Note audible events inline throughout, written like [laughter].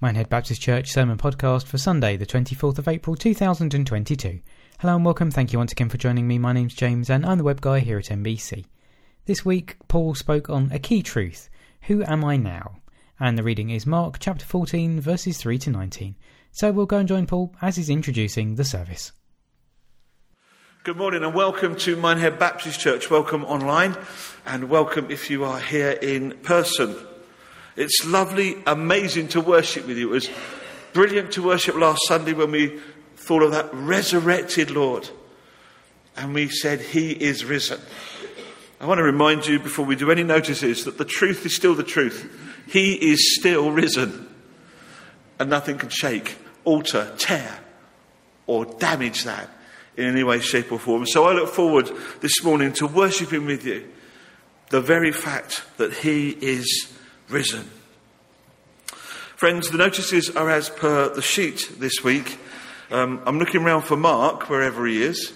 Minehead Baptist Church Sermon Podcast for Sunday, the 24th of April 2022. Hello and welcome. Thank you once again for joining me. My name's James and I'm the web guy here at NBC. This week, Paul spoke on a key truth Who am I now? And the reading is Mark chapter 14, verses 3 to 19. So we'll go and join Paul as he's introducing the service. Good morning and welcome to Minehead Baptist Church. Welcome online and welcome if you are here in person. It's lovely, amazing to worship with you. It was brilliant to worship last Sunday when we thought of that resurrected Lord. And we said, He is risen. I want to remind you before we do any notices that the truth is still the truth. He is still risen. And nothing can shake, alter, tear, or damage that in any way, shape, or form. So I look forward this morning to worshiping with you the very fact that He is risen. Friends, the notices are as per the sheet this week. Um, I'm looking around for Mark, wherever he is.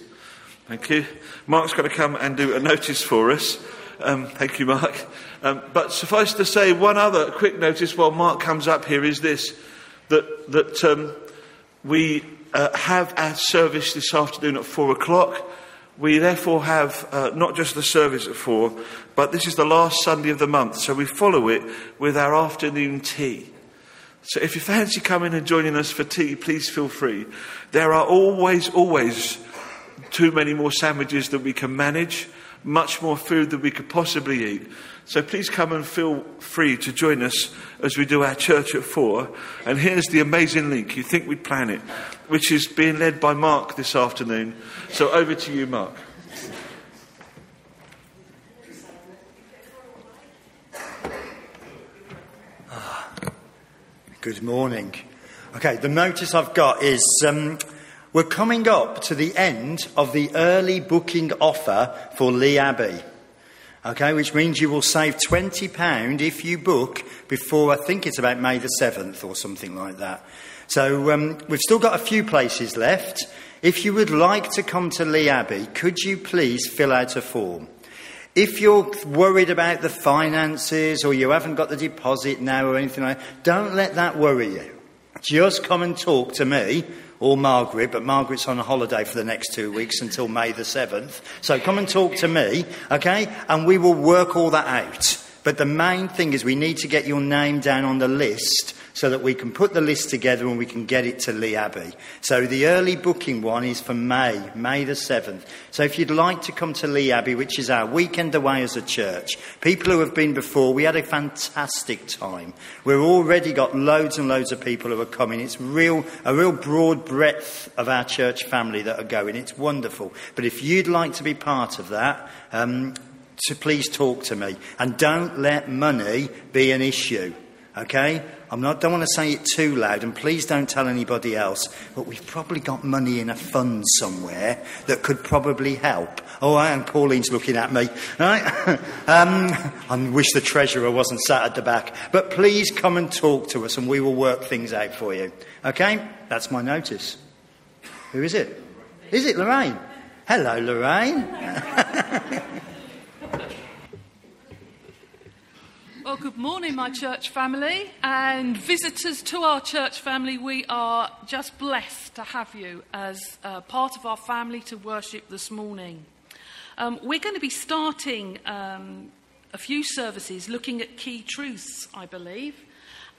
Thank you. Mark's going to come and do a notice for us. Um, thank you, Mark. Um, but suffice to say, one other quick notice while Mark comes up here is this that, that um, we uh, have our service this afternoon at four o'clock. We therefore have uh, not just the service at four, but this is the last Sunday of the month, so we follow it with our afternoon tea. So if you fancy coming and joining us for tea, please feel free. There are always, always too many more sandwiches than we can manage, much more food than we could possibly eat. So please come and feel free to join us as we do our church at four. And here's the amazing link. You think we'd plan it, which is being led by Mark this afternoon. So over to you, Mark. Good morning. Okay, the notice I've got is um, we're coming up to the end of the early booking offer for Lee Abbey. Okay, which means you will save £20 if you book before, I think it's about May the 7th or something like that. So um, we've still got a few places left. If you would like to come to Lee Abbey, could you please fill out a form? If you're worried about the finances or you haven't got the deposit now or anything like that, don't let that worry you. Just come and talk to me or Margaret, but Margaret's on a holiday for the next two weeks until May the 7th. So come and talk to me, okay? And we will work all that out. But the main thing is we need to get your name down on the list so that we can put the list together and we can get it to Lee Abbey. So the early booking one is for May, May the 7th. So if you'd like to come to Lee Abbey, which is our weekend away as a church, people who have been before, we had a fantastic time. We've already got loads and loads of people who are coming. It's real, a real broad breadth of our church family that are going. It's wonderful. But if you'd like to be part of that, um, to please talk to me. And don't let money be an issue. Okay? I not, don't want to say it too loud, and please don't tell anybody else, but we've probably got money in a fund somewhere that could probably help. Oh, and Pauline's looking at me. Right? [laughs] um, I wish the treasurer wasn't sat at the back. But please come and talk to us, and we will work things out for you. Okay? That's my notice. Who is it? Is it Lorraine? Hello, Lorraine. [laughs] good morning, my church family, and visitors to our church family. We are just blessed to have you as uh, part of our family to worship this morning. Um, we're going to be starting um, a few services looking at key truths, I believe.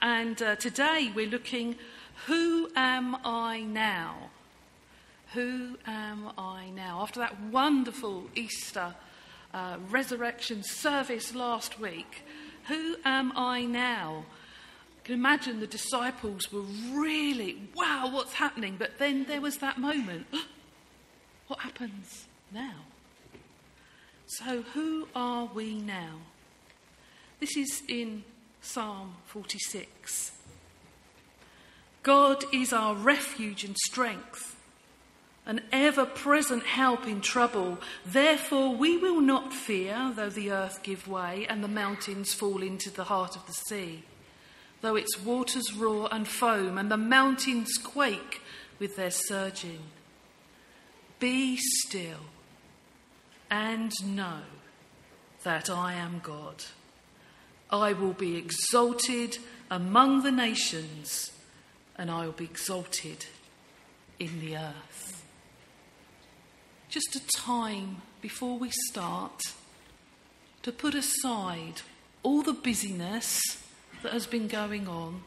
And uh, today we're looking, Who am I now? Who am I now? After that wonderful Easter uh, resurrection service last week, who am I now? I can imagine the disciples were really, wow, what's happening? But then there was that moment. [gasps] what happens now? So, who are we now? This is in Psalm 46. God is our refuge and strength an ever present help in trouble. Therefore, we will not fear, though the earth give way and the mountains fall into the heart of the sea, though its waters roar and foam and the mountains quake with their surging. Be still and know that I am God. I will be exalted among the nations and I will be exalted in the earth. Just a time before we start to put aside all the busyness that has been going on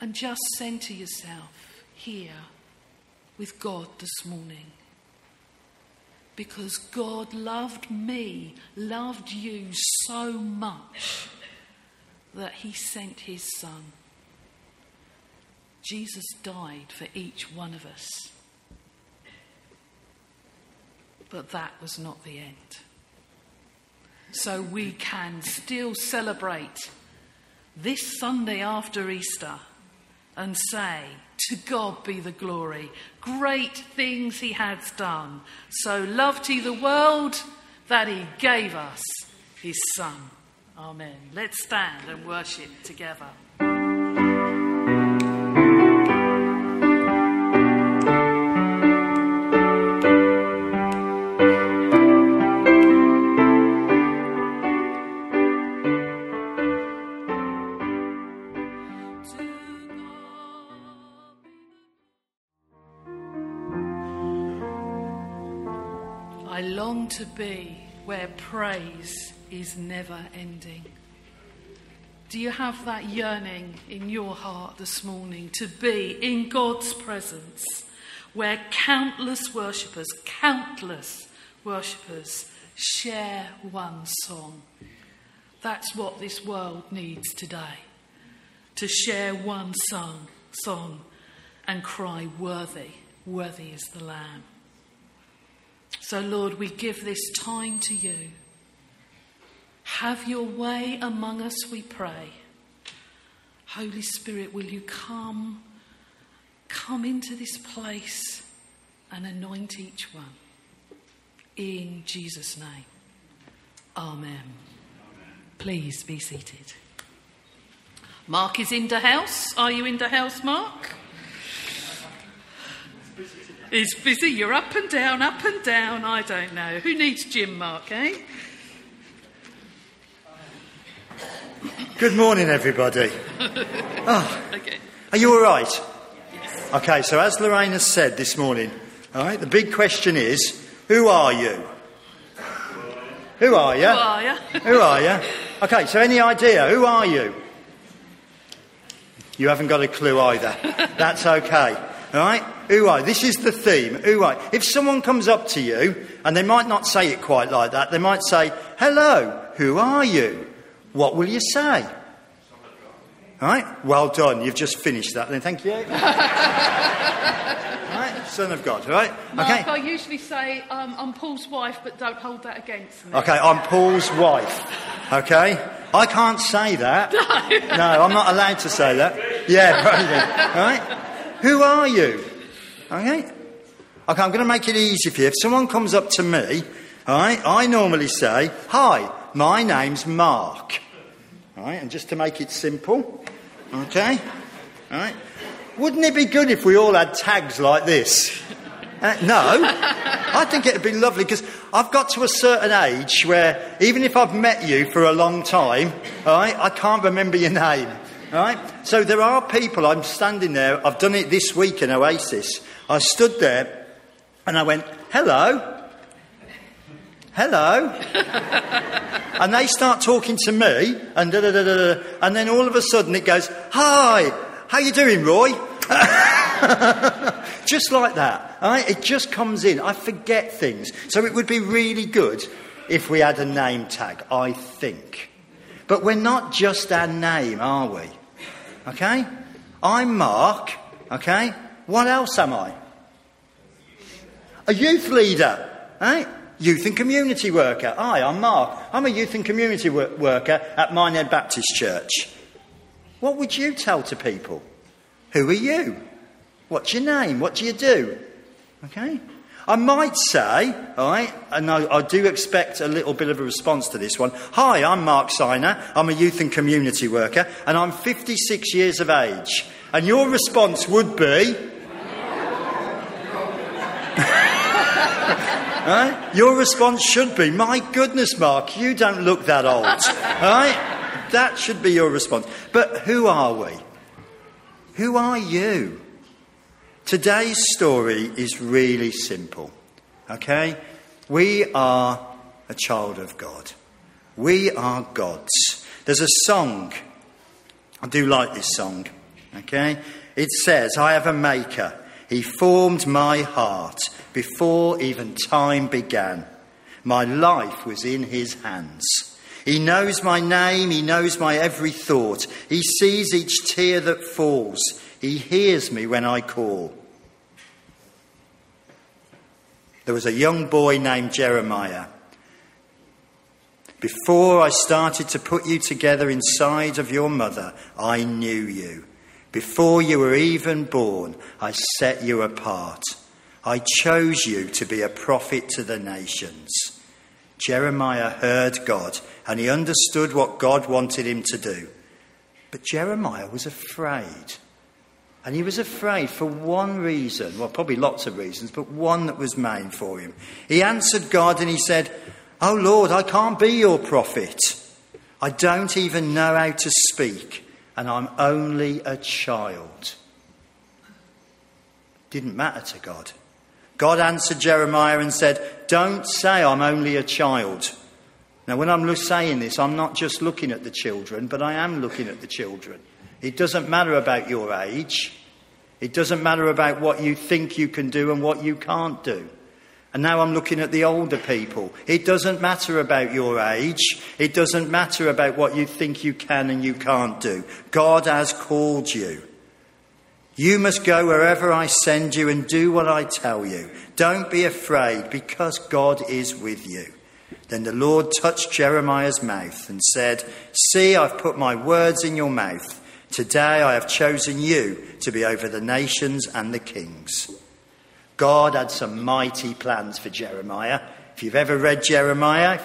and just center yourself here with God this morning. Because God loved me, loved you so much that He sent His Son. Jesus died for each one of us. But that was not the end. So we can still celebrate this Sunday after Easter and say, To God be the glory. Great things He has done. So loved He the world that He gave us His Son. Amen. Let's stand and worship together. Praise is never ending. Do you have that yearning in your heart this morning to be in God's presence where countless worshippers, countless worshippers share one song? That's what this world needs today to share one song, song and cry, Worthy, worthy is the Lamb. So, Lord, we give this time to you. Have your way among us, we pray. Holy Spirit, will you come, come into this place and anoint each one? In Jesus' name. Amen. Please be seated. Mark is in the house. Are you in the house, Mark? He's busy. You're up and down, up and down. I don't know. Who needs Jim, Mark, eh? Good morning, everybody. [laughs] Ah, okay. Are you all right? Okay, so as Lorraine has said this morning, all right, the big question is who are you? Who are you? Who are you? [laughs] Who are you? Okay, so any idea? Who are you? You haven't got a clue either. [laughs] That's okay. All right? Who are you? This is the theme. Who are you? If someone comes up to you, and they might not say it quite like that, they might say, Hello, who are you? What will you say? All right? Well done. You've just finished that then. Thank you. all [laughs] right? Son of God. All right? Mark, Okay. I usually say um, I'm Paul's wife, but don't hold that against me. Okay, I'm Paul's wife. Okay? I can't say that. [laughs] No, I'm not allowed to say that. Yeah, [laughs] right. All right? Who are you? Okay? Okay, I'm going to make it easy for you. If someone comes up to me, all right, I normally say, Hi, my name's Mark. All right, and just to make it simple, okay? All right? Wouldn't it be good if we all had tags like this? Uh, no, I think it'd be lovely because I've got to a certain age where even if I've met you for a long time, all right, I can't remember your name. All right, so there are people. I'm standing there. I've done it this week in Oasis. I stood there and I went, "Hello, hello," [laughs] and they start talking to me, and da da da da, and then all of a sudden it goes, "Hi, how you doing, Roy?" [laughs] just like that. right? It just comes in. I forget things. So it would be really good if we had a name tag, I think. But we're not just our name, are we? Okay? I'm Mark. Okay? What else am I? A youth leader. Right? Youth and community worker. Hi, I'm Mark. I'm a youth and community wor- worker at Minehead Baptist Church. What would you tell to people? Who are you? What's your name? What do you do? Okay? I might say, all right, and I, I do expect a little bit of a response to this one. Hi, I'm Mark Siner. I'm a youth and community worker, and I'm 56 years of age. And your response would be. Right? Your response should be, My goodness, Mark, you don't look that old. [laughs] Right? That should be your response. But who are we? Who are you? Today's story is really simple. Okay? We are a child of God. We are God's. There's a song. I do like this song. Okay? It says, I have a maker. He formed my heart before even time began. My life was in his hands. He knows my name. He knows my every thought. He sees each tear that falls. He hears me when I call. There was a young boy named Jeremiah. Before I started to put you together inside of your mother, I knew you. Before you were even born, I set you apart. I chose you to be a prophet to the nations. Jeremiah heard God and he understood what God wanted him to do. But Jeremiah was afraid. And he was afraid for one reason, well, probably lots of reasons, but one that was main for him. He answered God and he said, Oh Lord, I can't be your prophet. I don't even know how to speak, and I'm only a child. Didn't matter to God. God answered Jeremiah and said, Don't say I'm only a child. Now, when I'm saying this, I'm not just looking at the children, but I am looking at the children. It doesn't matter about your age. It doesn't matter about what you think you can do and what you can't do. And now I'm looking at the older people. It doesn't matter about your age. It doesn't matter about what you think you can and you can't do. God has called you. You must go wherever I send you and do what I tell you. Don't be afraid because God is with you. Then the Lord touched Jeremiah's mouth and said, See, I've put my words in your mouth. Today I have chosen you to be over the nations and the kings. God had some mighty plans for Jeremiah. If you've ever read Jeremiah,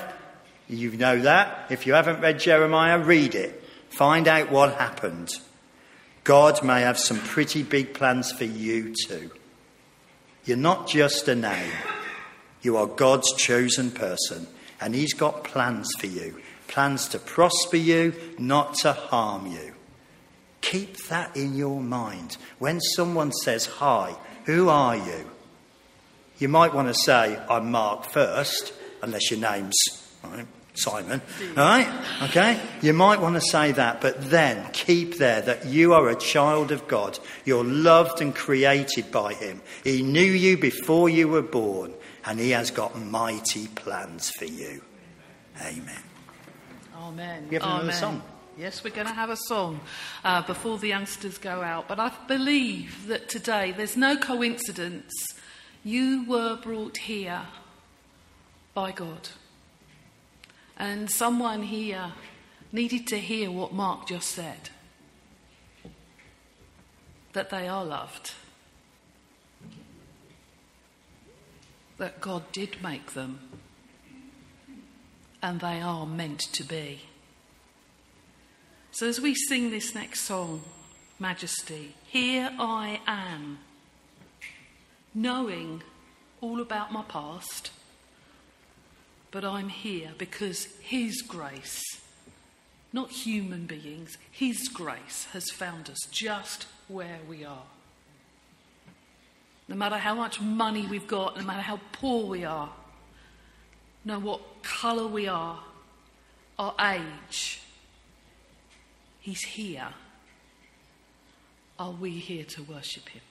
you know that. If you haven't read Jeremiah, read it. Find out what happened. God may have some pretty big plans for you too. You're not just a name, you are God's chosen person, and He's got plans for you plans to prosper you, not to harm you. Keep that in your mind. When someone says, Hi, who are you? You might want to say, I'm Mark first, unless your name's right, Simon. All right? Okay? You might want to say that, but then keep there that you are a child of God. You're loved and created by Him. He knew you before you were born, and He has got mighty plans for you. Amen. Amen. You have another Amen. song? Yes, we're going to have a song uh, before the youngsters go out. But I believe that today there's no coincidence. You were brought here by God. And someone here needed to hear what Mark just said that they are loved, that God did make them, and they are meant to be. So, as we sing this next song, Majesty, here I am, knowing all about my past, but I'm here because His grace, not human beings, His grace has found us just where we are. No matter how much money we've got, no matter how poor we are, no what colour we are, our age, He's here. Are we here to worship Him?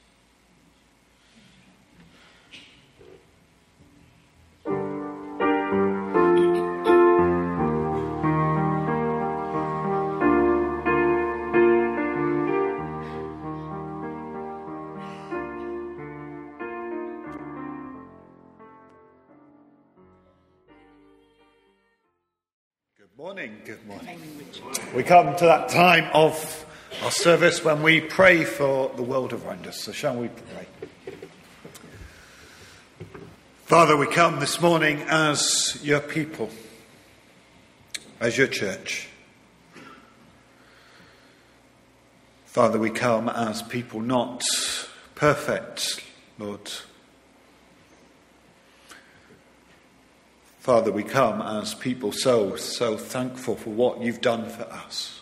Morning, good morning. We come to that time of our service when we pray for the world around us. So, shall we pray? Father, we come this morning as your people, as your church. Father, we come as people not perfect, Lord. Father, we come as people so, so thankful for what you've done for us.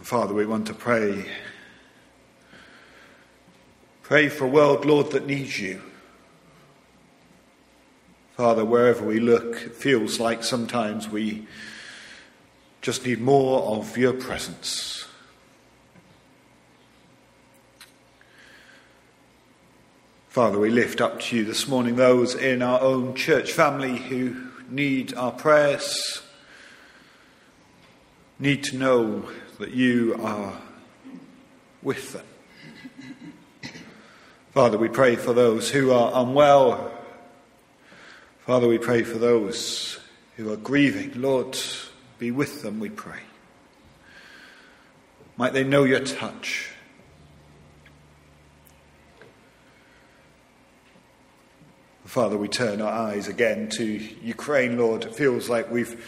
Father, we want to pray. Pray for a world, Lord, that needs you. Father, wherever we look, it feels like sometimes we just need more of your presence. Father, we lift up to you this morning those in our own church family who need our prayers, need to know that you are with them. Father, we pray for those who are unwell. Father, we pray for those who are grieving. Lord, be with them, we pray. Might they know your touch. Father, we turn our eyes again to Ukraine, Lord. It feels like we've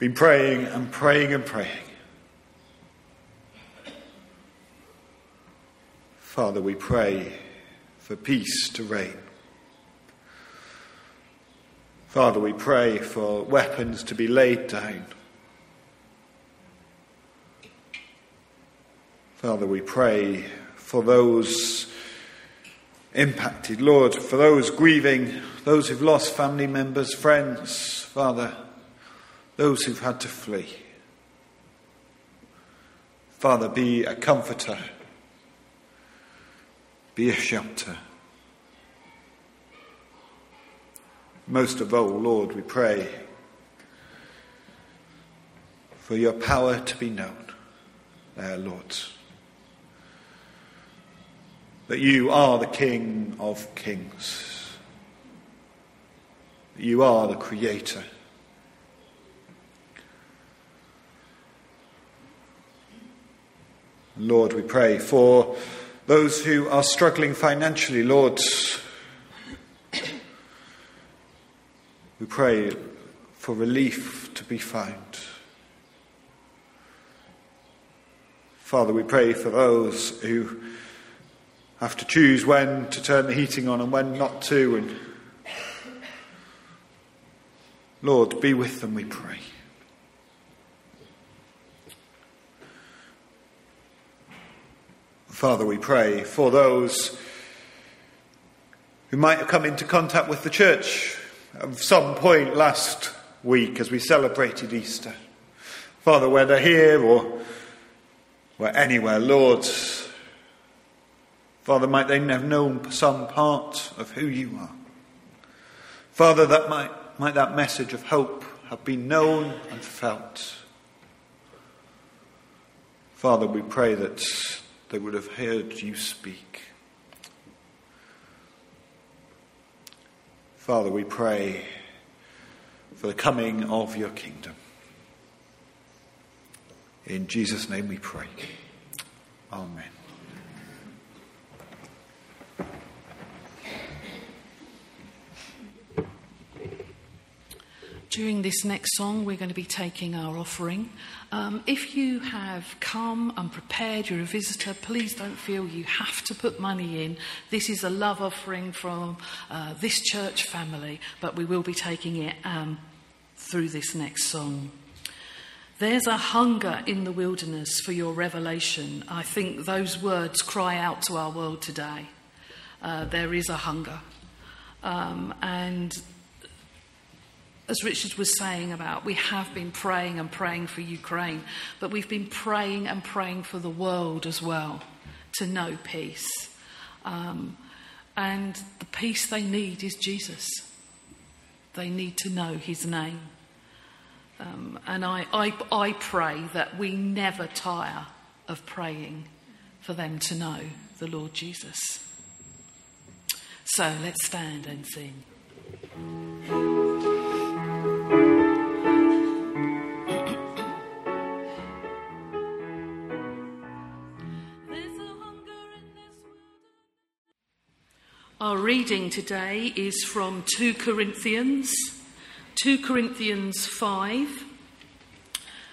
been praying and praying and praying. Father, we pray for peace to reign. Father, we pray for weapons to be laid down. Father, we pray for those impacted, Lord, for those grieving, those who've lost family members, friends, Father, those who've had to flee. Father, be a comforter, be a shelter. Most of all, Lord, we pray for your power to be known our Lord that you are the King of kings, that you are the Creator. Lord, we pray for those who are struggling financially, Lord. We pray for relief to be found. Father, we pray for those who have to choose when to turn the heating on and when not to. And Lord, be with them, we pray. Father, we pray for those who might have come into contact with the church at some point last week as we celebrated Easter. Father, whether here or, or anywhere, Lord, Father, might they have known some part of who you are. Father, that might, might that message of hope have been known and felt. Father, we pray that they would have heard you speak. Father, we pray for the coming of your kingdom. In Jesus' name we pray. Amen. During this next song, we're going to be taking our offering. Um, if you have come unprepared, you're a visitor, please don't feel you have to put money in. This is a love offering from uh, this church family, but we will be taking it um, through this next song. There's a hunger in the wilderness for your revelation. I think those words cry out to our world today. Uh, there is a hunger. Um, and as Richard was saying about, we have been praying and praying for Ukraine, but we've been praying and praying for the world as well to know peace. Um, and the peace they need is Jesus. They need to know his name. Um, and I, I, I pray that we never tire of praying for them to know the Lord Jesus. So let's stand and sing. Reading today is from 2 Corinthians, 2 Corinthians 5,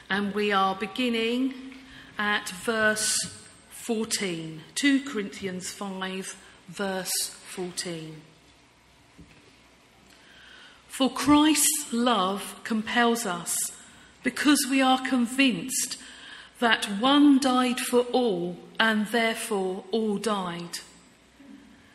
and we are beginning at verse 14. 2 Corinthians 5, verse 14. For Christ's love compels us because we are convinced that one died for all, and therefore all died.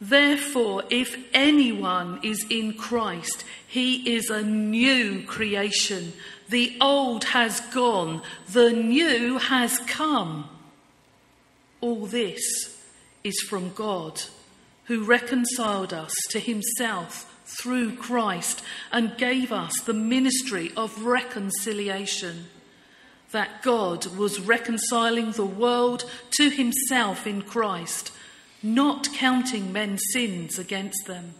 Therefore, if anyone is in Christ, he is a new creation. The old has gone, the new has come. All this is from God, who reconciled us to himself through Christ and gave us the ministry of reconciliation. That God was reconciling the world to himself in Christ, not counting men's sins against them.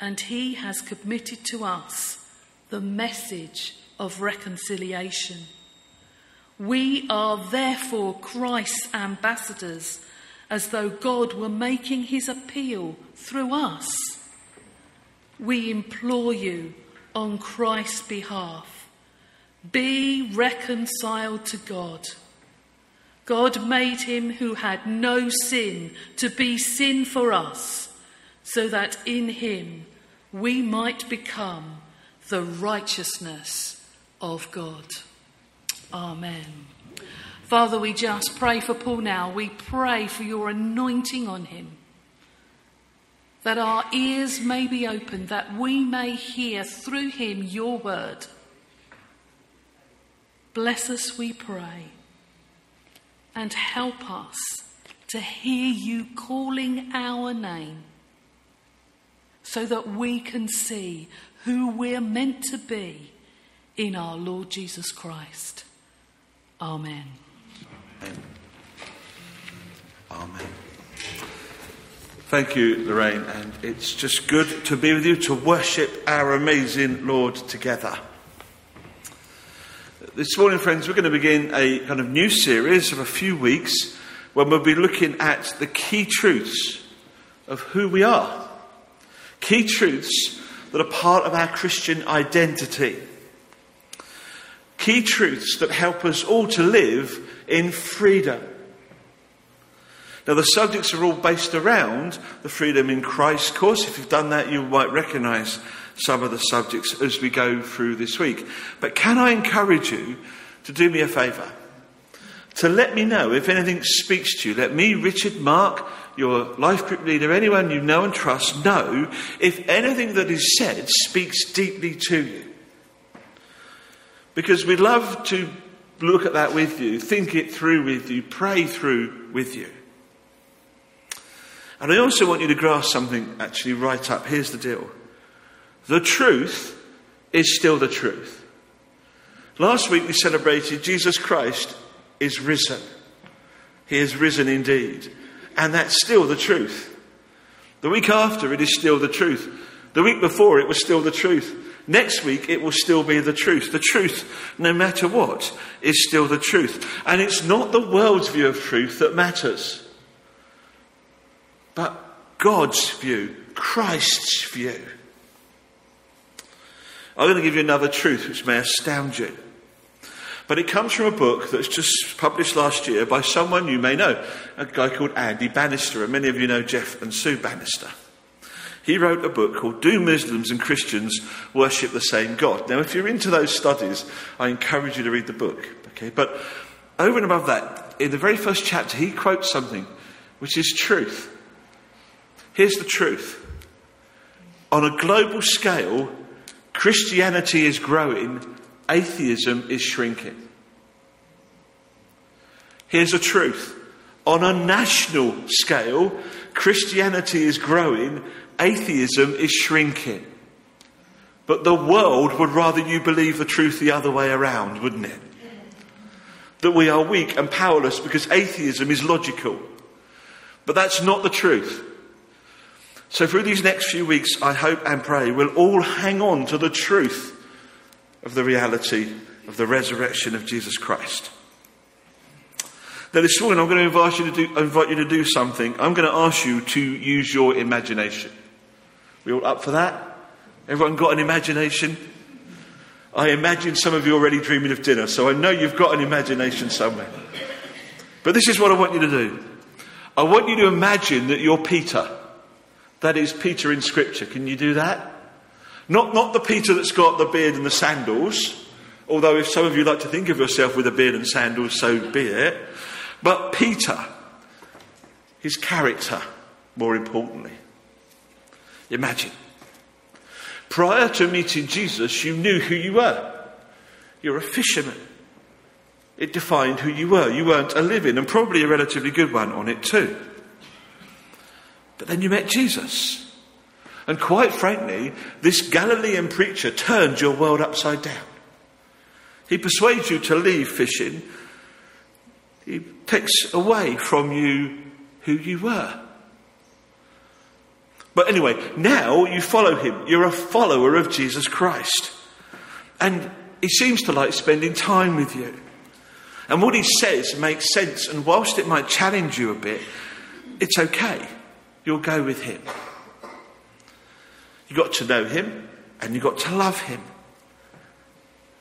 And he has committed to us the message of reconciliation. We are therefore Christ's ambassadors, as though God were making his appeal through us. We implore you on Christ's behalf be reconciled to God. God made him who had no sin to be sin for us, so that in him we might become the righteousness of God. Amen. Father, we just pray for Paul now. We pray for your anointing on him that our ears may be opened, that we may hear through him your word. Bless us, we pray, and help us to hear you calling our name so that we can see who we're meant to be in our Lord Jesus Christ. Amen. Amen. Amen. Thank you, Lorraine, and it's just good to be with you to worship our amazing Lord together. This morning, friends, we're going to begin a kind of new series of a few weeks when we'll be looking at the key truths of who we are. Key truths that are part of our Christian identity. Key truths that help us all to live in freedom now, the subjects are all based around the freedom in Christ course. If you've done that, you might recognize some of the subjects as we go through this week. But can I encourage you to do me a favour? To let me know if anything speaks to you. Let me, Richard, Mark, your life group leader, anyone you know and trust, know if anything that is said speaks deeply to you. Because we'd love to look at that with you, think it through with you, pray through with you. And I also want you to grasp something actually right up. Here's the deal the truth is still the truth. Last week we celebrated Jesus Christ is risen. He is risen indeed. And that's still the truth. The week after, it is still the truth. The week before, it was still the truth. Next week, it will still be the truth. The truth, no matter what, is still the truth. And it's not the world's view of truth that matters but God's view, Christ's view. I'm going to give you another truth which may astound you. But it comes from a book that's just published last year by someone you may know, a guy called Andy Bannister, and many of you know Jeff and Sue Bannister. He wrote a book called Do Muslims and Christians Worship the Same God? Now, if you're into those studies, I encourage you to read the book. Okay, but over and above that, in the very first chapter, he quotes something which is truth. Here's the truth on a global scale, Christianity is growing, atheism is shrinking. Here's the truth on a national scale, Christianity is growing, atheism is shrinking. But the world would rather you believe the truth the other way around, wouldn't it? That we are weak and powerless because atheism is logical. But that's not the truth. So, through these next few weeks, I hope and pray we'll all hang on to the truth of the reality of the resurrection of Jesus Christ. Now, this morning I'm going to invite you to do, invite you to do something. I'm going to ask you to use your imagination. We all up for that? Everyone got an imagination? I imagine some of you already dreaming of dinner, so I know you've got an imagination somewhere. But this is what I want you to do. I want you to imagine that you're Peter. That is Peter in Scripture. Can you do that? Not, not the Peter that's got the beard and the sandals, although if some of you like to think of yourself with a beard and sandals, so be it. But Peter, his character, more importantly. Imagine. Prior to meeting Jesus, you knew who you were. You're a fisherman. It defined who you were. You weren't a living, and probably a relatively good one on it too. But then you met Jesus. And quite frankly, this Galilean preacher turned your world upside down. He persuades you to leave fishing. He takes away from you who you were. But anyway, now you follow him. You're a follower of Jesus Christ. And he seems to like spending time with you. And what he says makes sense. And whilst it might challenge you a bit, it's okay. You'll go with him. You got to know him and you got to love him.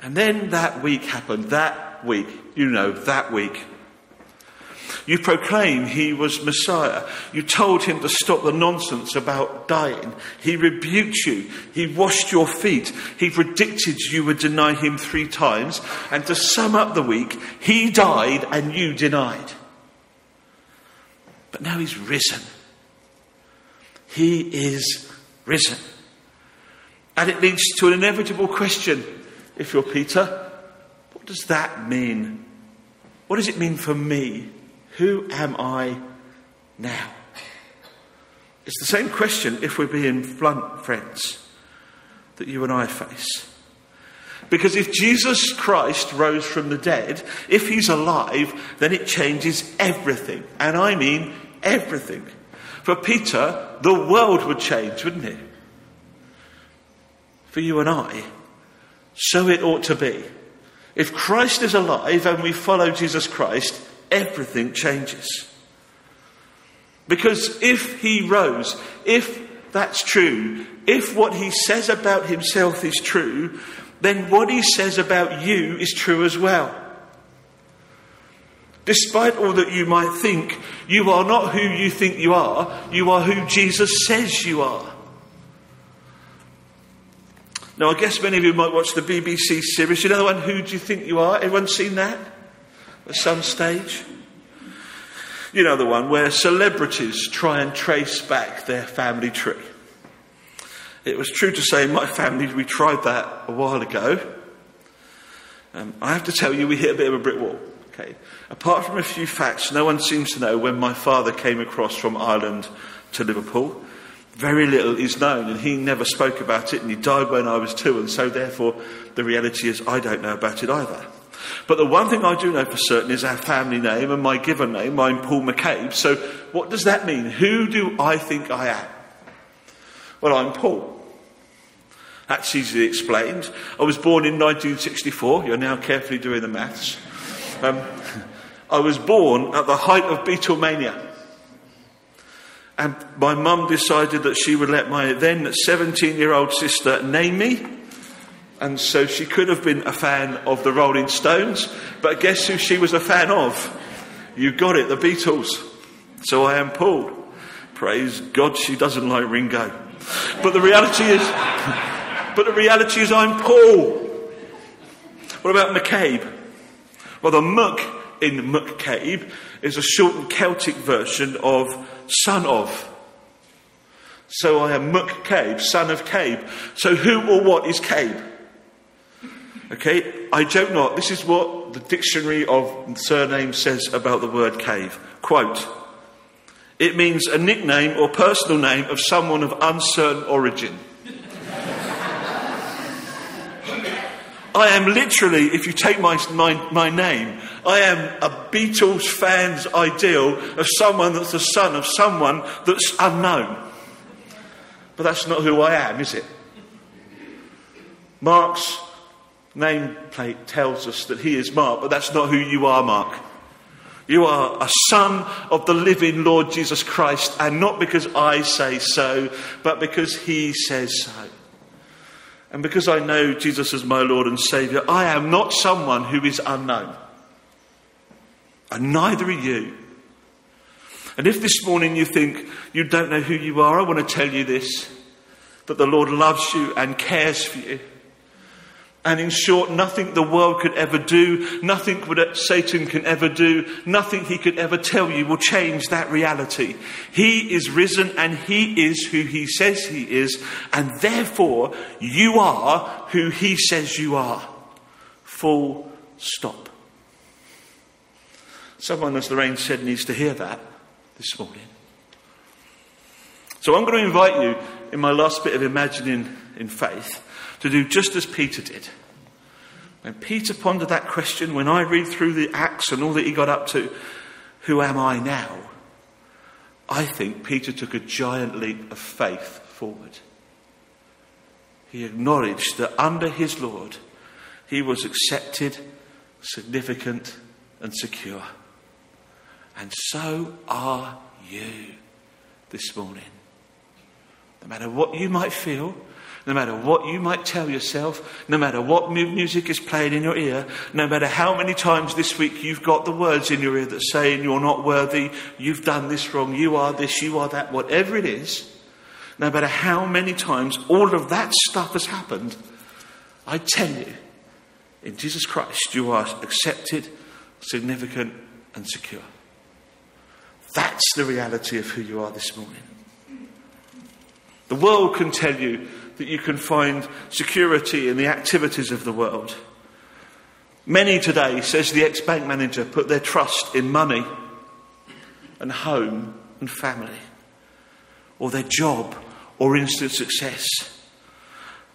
And then that week happened. That week, you know, that week. You proclaim he was Messiah. You told him to stop the nonsense about dying. He rebuked you. He washed your feet. He predicted you would deny him three times. And to sum up the week, he died and you denied. But now he's risen. He is risen. And it leads to an inevitable question if you're Peter. What does that mean? What does it mean for me? Who am I now? It's the same question, if we're being blunt, friends, that you and I face. Because if Jesus Christ rose from the dead, if he's alive, then it changes everything. And I mean everything. For Peter, the world would change, wouldn't it? For you and I, so it ought to be. If Christ is alive and we follow Jesus Christ, everything changes. Because if he rose, if that's true, if what he says about himself is true, then what he says about you is true as well. Despite all that you might think, you are not who you think you are, you are who Jesus says you are. Now, I guess many of you might watch the BBC series. You know the one, Who Do You Think You Are? Everyone seen that? At some stage? You know the one where celebrities try and trace back their family tree. It was true to say, my family, we tried that a while ago. Um, I have to tell you, we hit a bit of a brick wall. Okay. Apart from a few facts, no one seems to know when my father came across from Ireland to Liverpool. Very little is known, and he never spoke about it, and he died when I was two, and so therefore the reality is I don't know about it either. But the one thing I do know for certain is our family name and my given name. I'm Paul McCabe. So what does that mean? Who do I think I am? Well, I'm Paul. That's easily explained. I was born in 1964. You're now carefully doing the maths. Um, I was born at the height of Beatlemania. And my mum decided that she would let my then 17 year old sister name me. And so she could have been a fan of the Rolling Stones, but guess who she was a fan of? You got it, the Beatles. So I am Paul. Praise God she doesn't like Ringo. But the reality is, [laughs] but the reality is I'm Paul. What about McCabe? Well, the muck in McCabe is a shortened Celtic version of son of. So I am McCabe, son of Cabe. So who or what is Cabe? Okay, I don't know. This is what the dictionary of surnames says about the word Cabe. Quote, it means a nickname or personal name of someone of uncertain origin. I am literally, if you take my, my, my name, I am a Beatles fan's ideal of someone that's the son of someone that's unknown. But that's not who I am, is it? Mark's nameplate tells us that he is Mark, but that's not who you are, Mark. You are a son of the living Lord Jesus Christ, and not because I say so, but because he says so. And because I know Jesus as my Lord and Saviour, I am not someone who is unknown. And neither are you. And if this morning you think you don't know who you are, I want to tell you this that the Lord loves you and cares for you. And in short, nothing the world could ever do, nothing that uh, Satan can ever do, nothing he could ever tell you will change that reality. He is risen and he is who he says he is, and therefore you are who he says you are. Full stop. Someone, as Lorraine said, needs to hear that this morning. So I'm going to invite you, in my last bit of imagining in faith, to do just as Peter did. When Peter pondered that question, when I read through the Acts and all that he got up to, who am I now? I think Peter took a giant leap of faith forward. He acknowledged that under his Lord, he was accepted, significant, and secure. And so are you this morning. No matter what you might feel, no matter what you might tell yourself, no matter what music is playing in your ear, no matter how many times this week you've got the words in your ear that saying you're not worthy, you've done this wrong, you are this, you are that, whatever it is, no matter how many times all of that stuff has happened, I tell you, in Jesus Christ, you are accepted, significant, and secure. That's the reality of who you are this morning. The world can tell you that you can find security in the activities of the world. Many today, says the ex bank manager, put their trust in money and home and family, or their job, or instant success.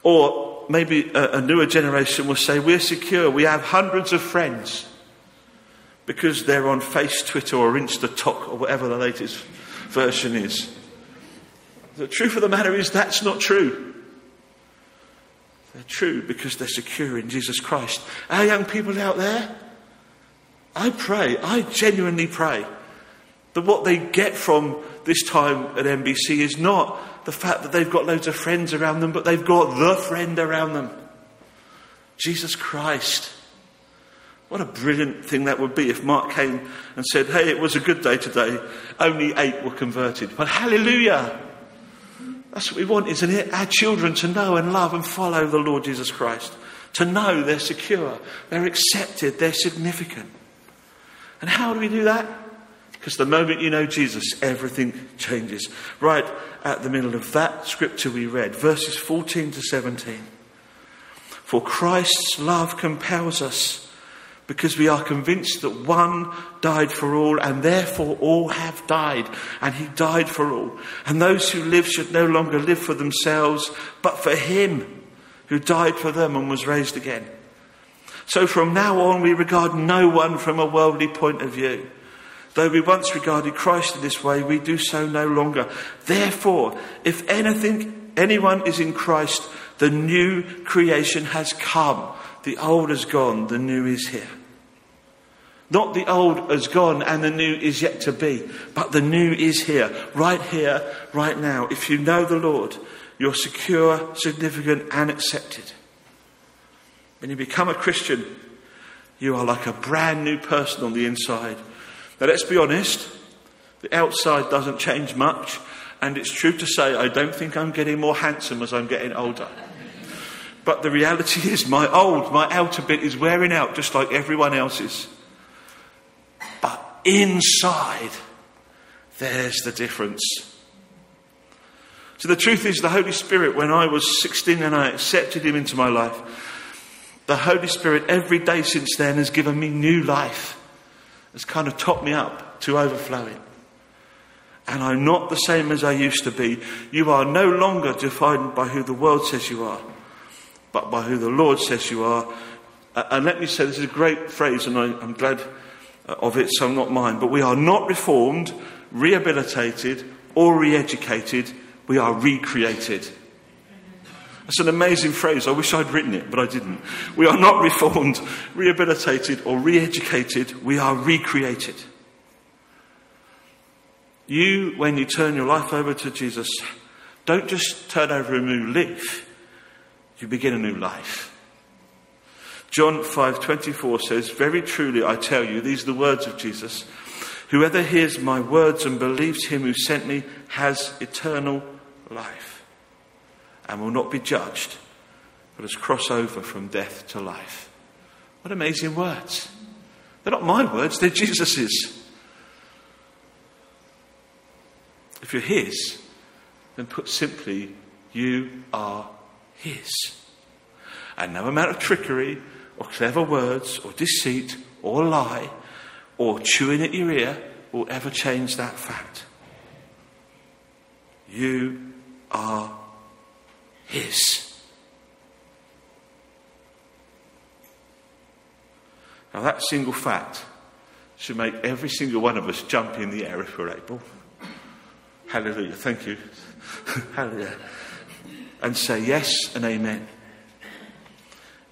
Or maybe a, a newer generation will say, We're secure, we have hundreds of friends because they're on Face, Twitter, or Instatok, or whatever the latest version is. The truth of the matter is that's not true. They're true because they're secure in Jesus Christ. Our young people out there, I pray, I genuinely pray that what they get from this time at MBC is not the fact that they've got loads of friends around them, but they've got the friend around them Jesus Christ. What a brilliant thing that would be if Mark came and said, Hey, it was a good day today. Only eight were converted. But hallelujah! That's what we want, isn't it? Our children to know and love and follow the Lord Jesus Christ. To know they're secure, they're accepted, they're significant. And how do we do that? Because the moment you know Jesus, everything changes. Right at the middle of that scripture we read, verses 14 to 17. For Christ's love compels us because we are convinced that one died for all and therefore all have died and he died for all. And those who live should no longer live for themselves but for him who died for them and was raised again. So from now on we regard no one from a worldly point of view. Though we once regarded Christ in this way, we do so no longer. Therefore, if anything, anyone is in Christ, the new creation has come. The old is gone, the new is here. Not the old has gone and the new is yet to be, but the new is here, right here, right now. If you know the Lord, you're secure, significant, and accepted. When you become a Christian, you are like a brand new person on the inside. Now, let's be honest, the outside doesn't change much, and it's true to say I don't think I'm getting more handsome as I'm getting older. But the reality [laughs] is, my old, my outer bit is wearing out just like everyone else's But inside, there's the difference. So the truth is, the Holy Spirit, when I was 16 and I accepted Him into my life, the Holy Spirit every day since then has given me new life, has kind of topped me up to overflowing. And I'm not the same as I used to be. You are no longer defined by who the world says you are, but by who the Lord says you are. Uh, and let me say, this is a great phrase, and I'm glad uh, of it, so not mine. But we are not reformed, rehabilitated, or re educated. We are recreated. That's an amazing phrase. I wish I'd written it, but I didn't. We are not reformed, rehabilitated, or re educated. We are recreated. You, when you turn your life over to Jesus, don't just turn over a new leaf, you begin a new life. John 5:24 says, "Very truly I tell you, these are the words of Jesus, whoever hears my words and believes him who sent me has eternal life and will not be judged, but has crossed over from death to life." What amazing words. They're not my words, they're Jesus's. If you're his, then put simply, you are his. And no amount of trickery or clever words or deceit or lie or chewing at your ear will ever change that fact. You are His. Now, that single fact should make every single one of us jump in the air if we're able. Hallelujah. Thank you. [laughs] Hallelujah. And say yes and amen.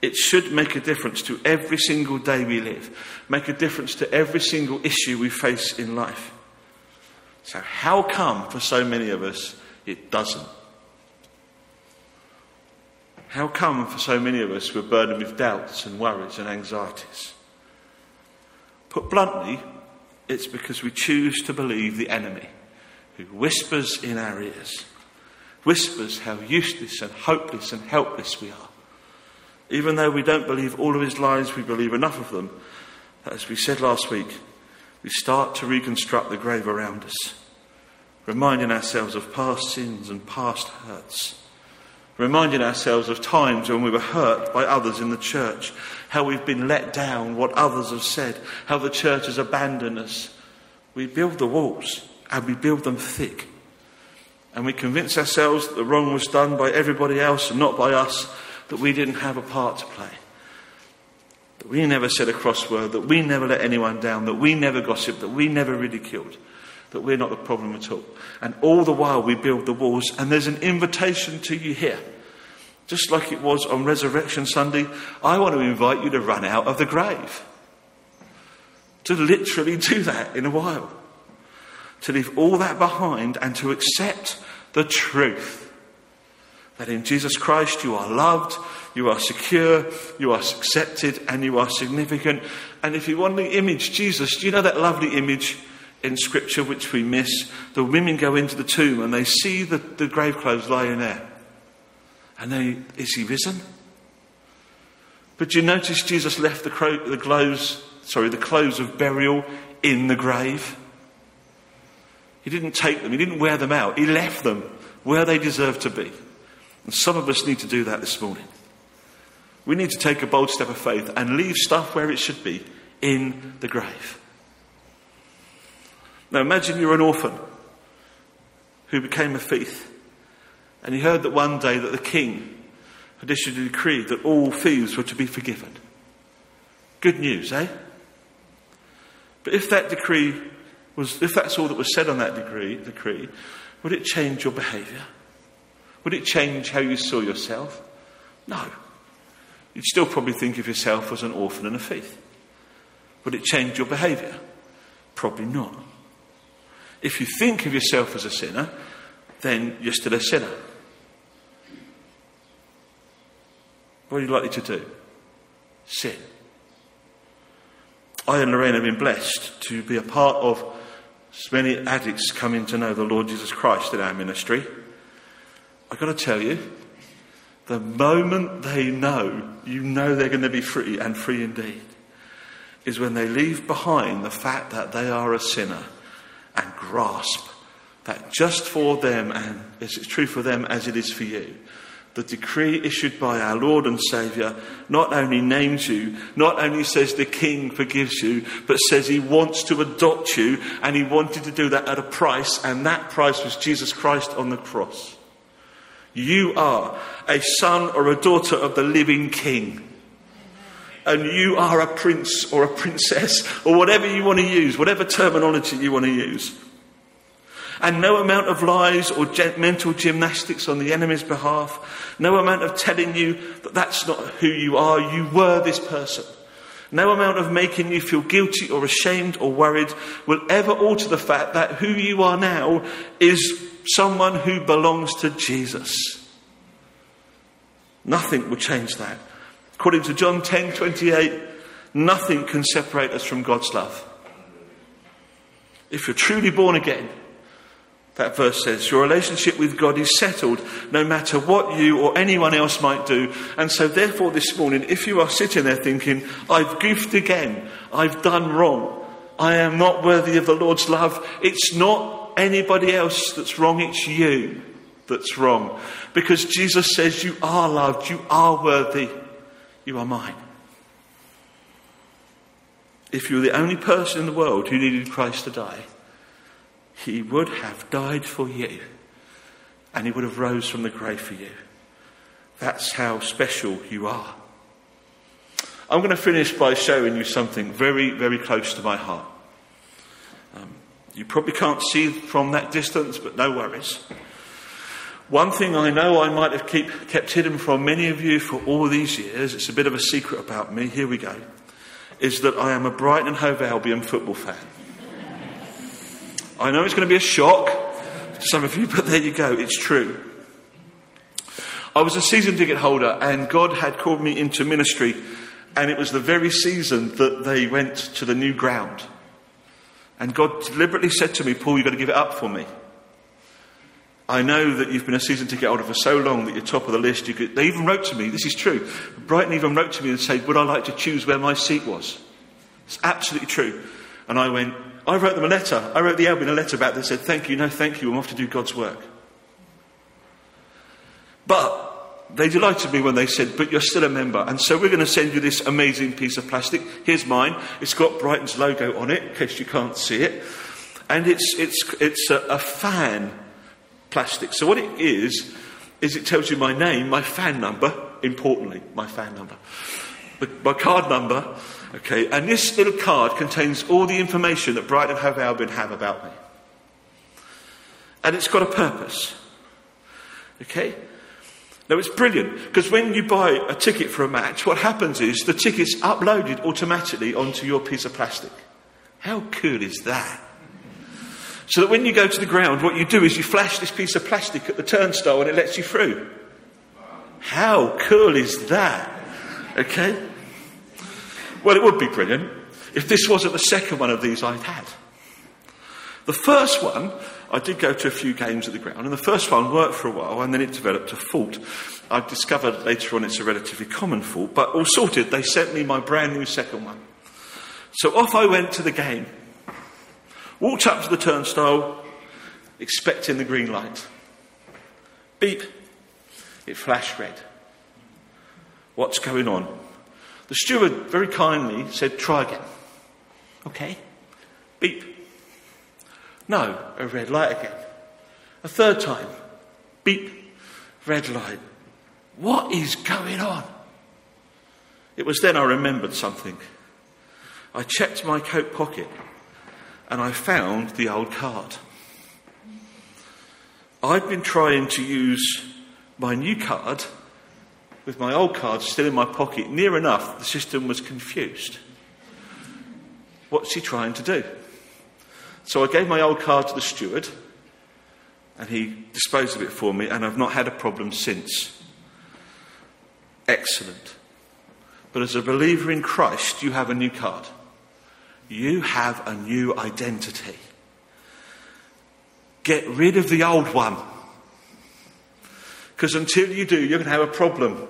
It should make a difference to every single day we live, make a difference to every single issue we face in life. So, how come for so many of us it doesn't? How come for so many of us we're burdened with doubts and worries and anxieties? Put bluntly, it's because we choose to believe the enemy who whispers in our ears, whispers how useless and hopeless and helpless we are even though we don't believe all of his lies, we believe enough of them. As we said last week, we start to reconstruct the grave around us, reminding ourselves of past sins and past hurts, reminding ourselves of times when we were hurt by others in the church, how we've been let down, what others have said, how the church has abandoned us. We build the walls and we build them thick. And we convince ourselves that the wrong was done by everybody else and not by us that we didn't have a part to play. That we never said a crossword, that we never let anyone down, that we never gossiped, that we never ridiculed, that we're not the problem at all. And all the while we build the walls, and there's an invitation to you here. Just like it was on Resurrection Sunday, I want to invite you to run out of the grave. To literally do that in a while. To leave all that behind and to accept the truth that in Jesus Christ you are loved, you are secure, you are accepted, and you are significant. And if you want the image, Jesus, do you know that lovely image in Scripture which we miss? The women go into the tomb and they see the, the grave clothes lying there. And they, is he risen? But you notice Jesus left the, cro- the clothes, sorry, the clothes of burial in the grave? He didn't take them, he didn't wear them out, he left them where they deserve to be. And some of us need to do that this morning. We need to take a bold step of faith and leave stuff where it should be in the grave. Now imagine you're an orphan who became a thief and you heard that one day that the king had issued a decree that all thieves were to be forgiven. Good news, eh? But if that decree was, if that's all that was said on that decree, decree would it change your behaviour? Would it change how you saw yourself? No. You'd still probably think of yourself as an orphan and a thief. Would it change your behaviour? Probably not. If you think of yourself as a sinner, then you're still a sinner. What are you likely to do? Sin. I and Lorraine have been blessed to be a part of so many addicts coming to know the Lord Jesus Christ in our ministry. I've got to tell you, the moment they know, you know they're going to be free and free indeed, is when they leave behind the fact that they are a sinner and grasp that just for them, and it's true for them as it is for you, the decree issued by our Lord and Saviour not only names you, not only says the King forgives you, but says he wants to adopt you, and he wanted to do that at a price, and that price was Jesus Christ on the cross. You are a son or a daughter of the living king. And you are a prince or a princess or whatever you want to use, whatever terminology you want to use. And no amount of lies or mental gymnastics on the enemy's behalf, no amount of telling you that that's not who you are, you were this person. No amount of making you feel guilty or ashamed or worried will ever alter the fact that who you are now is someone who belongs to Jesus. Nothing will change that. According to John 10 28, nothing can separate us from God's love. If you're truly born again, that verse says, Your relationship with God is settled no matter what you or anyone else might do. And so, therefore, this morning, if you are sitting there thinking, I've goofed again, I've done wrong, I am not worthy of the Lord's love, it's not anybody else that's wrong, it's you that's wrong. Because Jesus says, You are loved, you are worthy, you are mine. If you were the only person in the world who needed Christ to die, he would have died for you and he would have rose from the grave for you. That's how special you are. I'm going to finish by showing you something very, very close to my heart. Um, you probably can't see from that distance, but no worries. One thing I know I might have keep, kept hidden from many of you for all these years, it's a bit of a secret about me, here we go, is that I am a Brighton and Hove Albion football fan. I know it's going to be a shock to some of you, but there you go, it's true. I was a season ticket holder, and God had called me into ministry, and it was the very season that they went to the new ground. And God deliberately said to me, Paul, you've got to give it up for me. I know that you've been a season ticket holder for so long that you're top of the list. Could, they even wrote to me, this is true. Brighton even wrote to me and said, Would I like to choose where my seat was? It's absolutely true. And I went, I wrote them a letter. I wrote the Albion a letter back that said, Thank you, no thank you, I'm off to do God's work. But they delighted me when they said, But you're still a member. And so we're going to send you this amazing piece of plastic. Here's mine. It's got Brighton's logo on it, in case you can't see it. And it's, it's, it's a, a fan plastic. So what it is, is it tells you my name, my fan number, importantly, my fan number, my card number, Okay, and this little card contains all the information that Brighton Hove Albion have about me. And it's got a purpose. Okay? Now it's brilliant because when you buy a ticket for a match, what happens is the ticket's uploaded automatically onto your piece of plastic. How cool is that? So that when you go to the ground, what you do is you flash this piece of plastic at the turnstile and it lets you through. How cool is that? Okay? Well, it would be brilliant if this wasn't the second one of these I'd had. The first one, I did go to a few games at the ground, and the first one worked for a while, and then it developed a fault. I discovered later on it's a relatively common fault, but all sorted, they sent me my brand new second one. So off I went to the game. Walked up to the turnstile, expecting the green light. Beep. It flashed red. What's going on? The steward very kindly said, Try again. Okay. Beep. No, a red light again. A third time. Beep. Red light. What is going on? It was then I remembered something. I checked my coat pocket and I found the old card. I'd been trying to use my new card with my old card still in my pocket, near enough, the system was confused. What's he trying to do? So I gave my old card to the steward, and he disposed of it for me, and I've not had a problem since. Excellent. But as a believer in Christ, you have a new card. You have a new identity. Get rid of the old one. Because until you do, you're going to have a problem.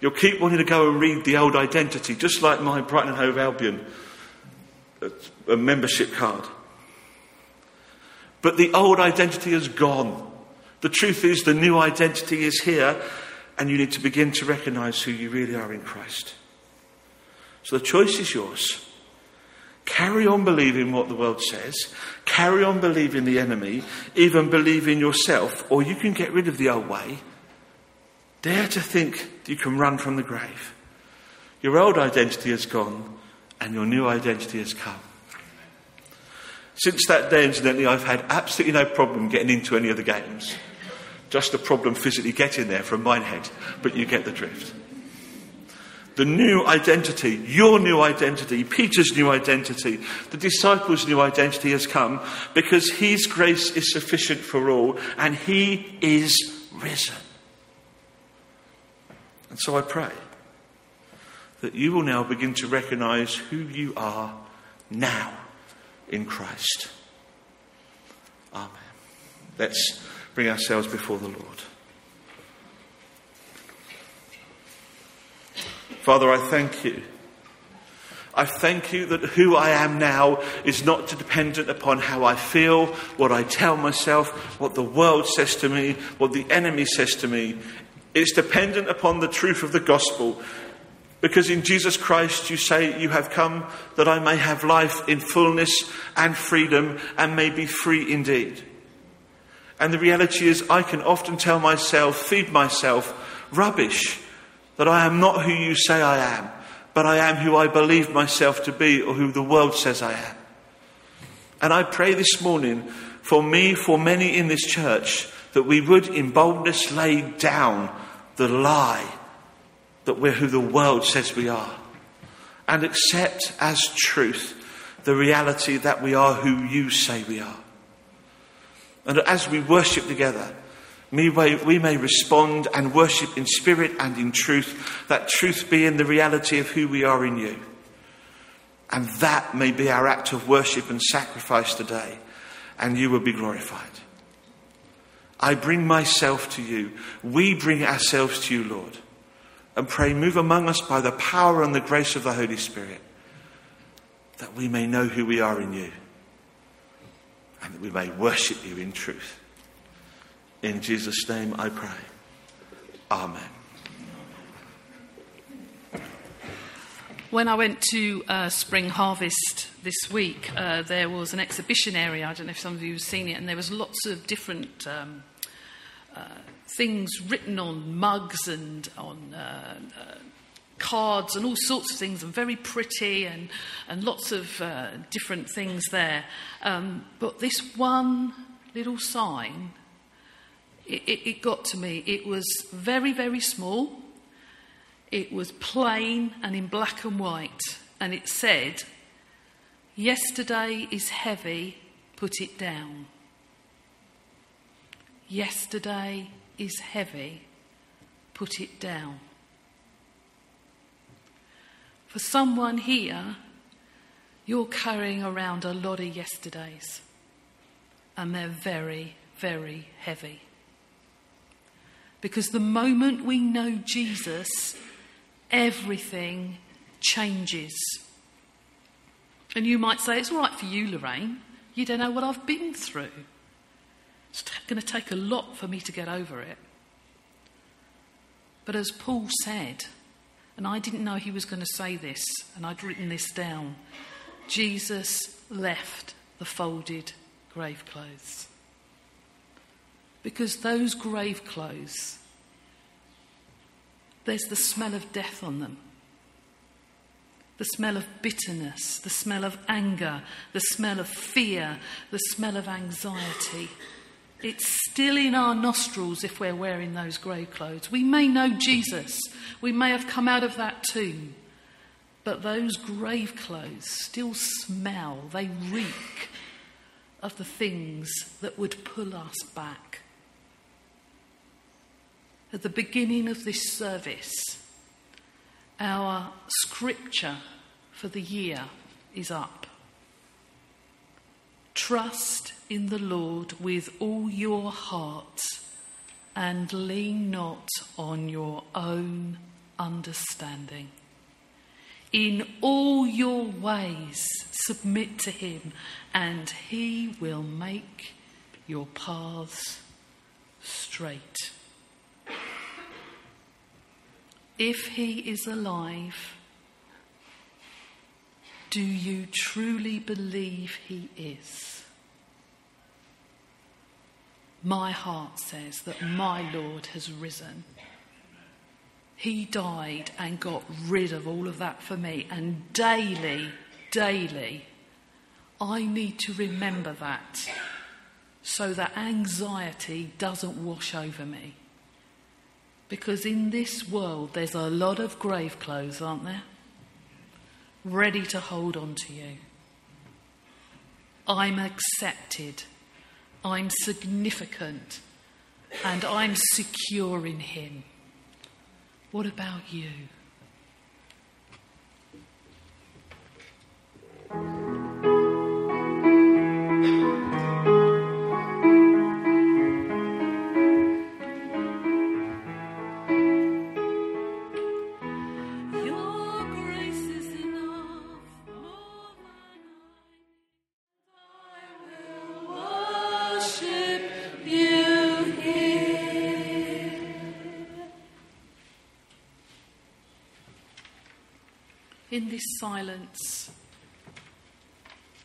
You'll keep wanting to go and read the old identity, just like my Brighton and Hove Albion a membership card. But the old identity is gone. The truth is, the new identity is here, and you need to begin to recognize who you really are in Christ. So the choice is yours. Carry on believing what the world says. Carry on believing the enemy, even believe in yourself, or you can get rid of the old way. Dare to think you can run from the grave. Your old identity has gone, and your new identity has come. Since that day, incidentally, I've had absolutely no problem getting into any of the games. Just a problem physically getting there from Minehead, but you get the drift. the new identity, your new identity, Peter's new identity, the disciples' new identity has come because his grace is sufficient for all and he is risen. And so I pray that you will now begin to recognize who you are now in Christ. Amen. Let's bring ourselves before the Lord. Father, I thank you. I thank you that who I am now is not dependent upon how I feel, what I tell myself, what the world says to me, what the enemy says to me. It's dependent upon the truth of the gospel. Because in Jesus Christ you say, You have come that I may have life in fullness and freedom and may be free indeed. And the reality is, I can often tell myself, feed myself rubbish that I am not who you say I am, but I am who I believe myself to be or who the world says I am. And I pray this morning for me, for many in this church, that we would in boldness lay down the lie that we're who the world says we are and accept as truth the reality that we are who you say we are. And as we worship together, we may respond and worship in spirit and in truth, that truth being the reality of who we are in you. And that may be our act of worship and sacrifice today, and you will be glorified. I bring myself to you. We bring ourselves to you, Lord. And pray, move among us by the power and the grace of the Holy Spirit, that we may know who we are in you, and that we may worship you in truth. In Jesus' name I pray. Amen. When I went to uh, Spring Harvest this week, uh, there was an exhibition area. I don't know if some of you have seen it, and there was lots of different um, uh, things written on mugs and on uh, uh, cards and all sorts of things, and very pretty, and, and lots of uh, different things there. Um, but this one little sign it, it, it got to me. It was very, very small. It was plain and in black and white. And it said, Yesterday is heavy, put it down. Yesterday is heavy, put it down. For someone here, you're carrying around a lot of yesterdays, and they're very, very heavy. Because the moment we know Jesus, everything changes. And you might say, it's all right for you, Lorraine. You don't know what I've been through. It's going to take a lot for me to get over it. But as Paul said, and I didn't know he was going to say this, and I'd written this down Jesus left the folded grave clothes because those grave clothes, there's the smell of death on them. The smell of bitterness, the smell of anger, the smell of fear, the smell of anxiety. It's still in our nostrils if we're wearing those grave clothes. We may know Jesus, we may have come out of that tomb, but those grave clothes still smell, they reek of the things that would pull us back at the beginning of this service, our scripture for the year is up. Trust in the Lord with all your heart and lean not on your own understanding. In all your ways, submit to him, and he will make your paths straight. If he is alive, do you truly believe he is? My heart says that my Lord has risen. He died and got rid of all of that for me. And daily, daily, I need to remember that so that anxiety doesn't wash over me Because in this world, there's a lot of grave clothes, aren't there? Ready to hold on to you. I'm accepted. I'm significant. And I'm secure in Him. What about you? In this silence,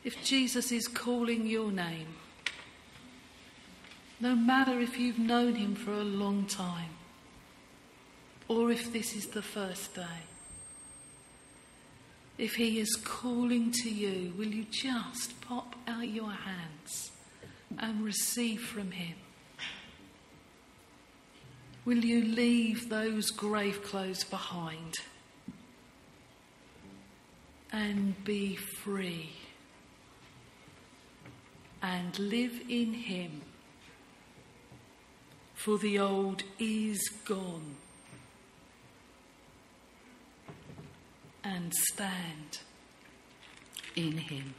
if Jesus is calling your name, no matter if you've known him for a long time or if this is the first day, if he is calling to you, will you just pop out your hands and receive from him? Will you leave those grave clothes behind and be free and live in him? For the old is gone. and stand in him.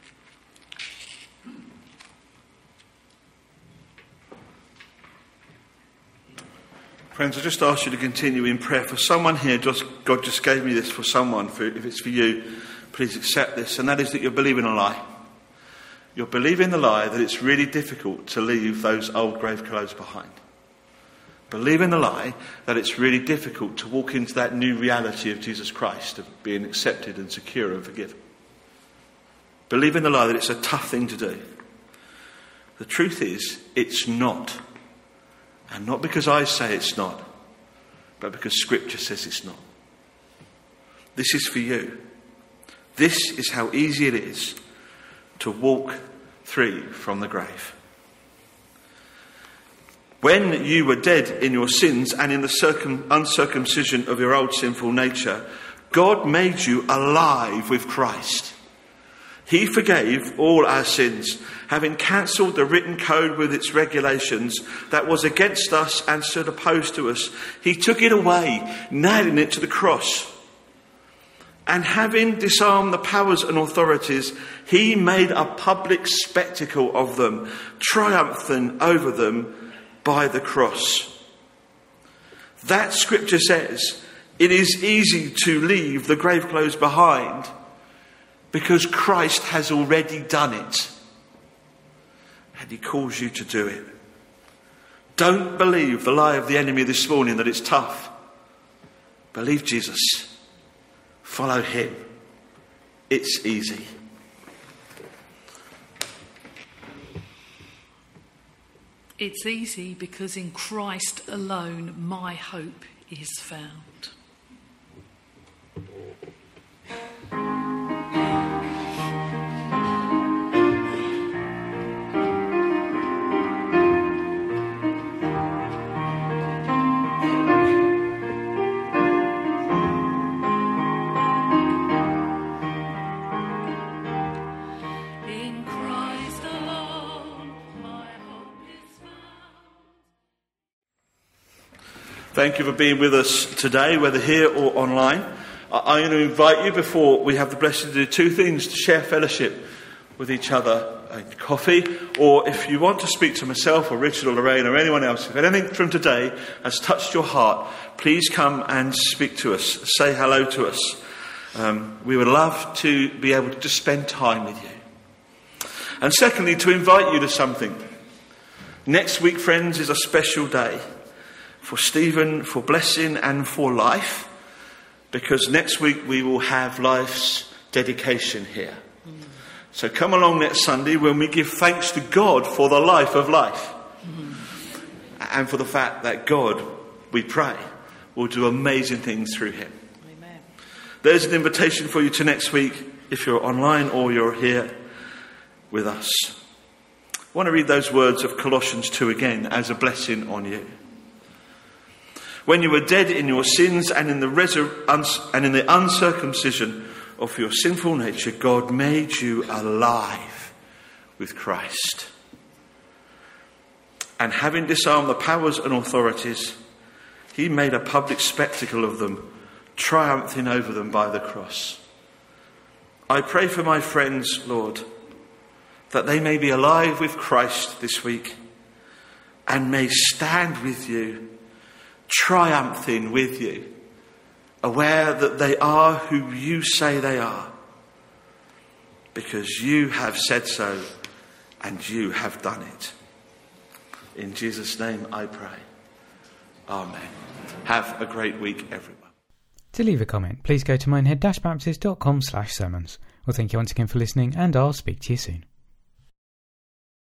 Friends, I just ask you to continue in prayer for someone here. Just, God just gave me this for someone. For, if it's for you, please accept this. And that is that you're believing a lie. You're believing the lie that it's really difficult to leave those old grave clothes behind. Believing the lie that it's really difficult to walk into that new reality of Jesus Christ, of being accepted and secure and forgiven. Believing the lie that it's a tough thing to do. The truth is, it's not. And not because I say it's not, but because Scripture says it's not. This is for you. This is how easy it is to walk free from the grave. When you were dead in your sins and in the circum- uncircumcision of your old sinful nature, God made you alive with Christ. He forgave all our sins, having cancelled the written code with its regulations that was against us and stood opposed to us. He took it away, nailing it to the cross. And having disarmed the powers and authorities, he made a public spectacle of them, triumphing over them by the cross. That scripture says it is easy to leave the grave clothes behind because Christ has already done it. And he calls you to do it. Don't believe the lie of the enemy this morning that it's tough. Believe Jesus. Follow him. It's easy. It's easy because in Christ alone my hope is found. Thank you for being with us today, whether here or online. I'm going to invite you before we have the blessing to do two things to share fellowship with each other uh, coffee, or if you want to speak to myself or Richard or Lorraine or anyone else, if anything from today has touched your heart, please come and speak to us. Say hello to us. Um, we would love to be able to spend time with you. And secondly, to invite you to something. Next week, friends, is a special day for Stephen, for blessing, and for life, because next week we will have life's dedication here. So come along next Sunday when we give thanks to God for the life of life and for the fact that God, we pray, will do amazing things through him. Amen. There's an invitation for you to next week if you're online or you're here with us. I want to read those words of Colossians 2 again as a blessing on you. When you were dead in your sins and in the, resur- uns- and in the uncircumcision of your sinful nature, God made you alive with Christ. And having disarmed the powers and authorities, he made a public spectacle of them, triumphing over them by the cross. I pray for my friends, Lord, that they may be alive with Christ this week and may stand with you, triumphing with you, aware that they are who you say they are, because you have said so and you have done it. In Jesus' name I pray. Amen. Have a great week, everyone. To leave a comment, please go to minehead-baptist.com slash sermons. Well, thank you once again for listening, and I'll speak to you soon.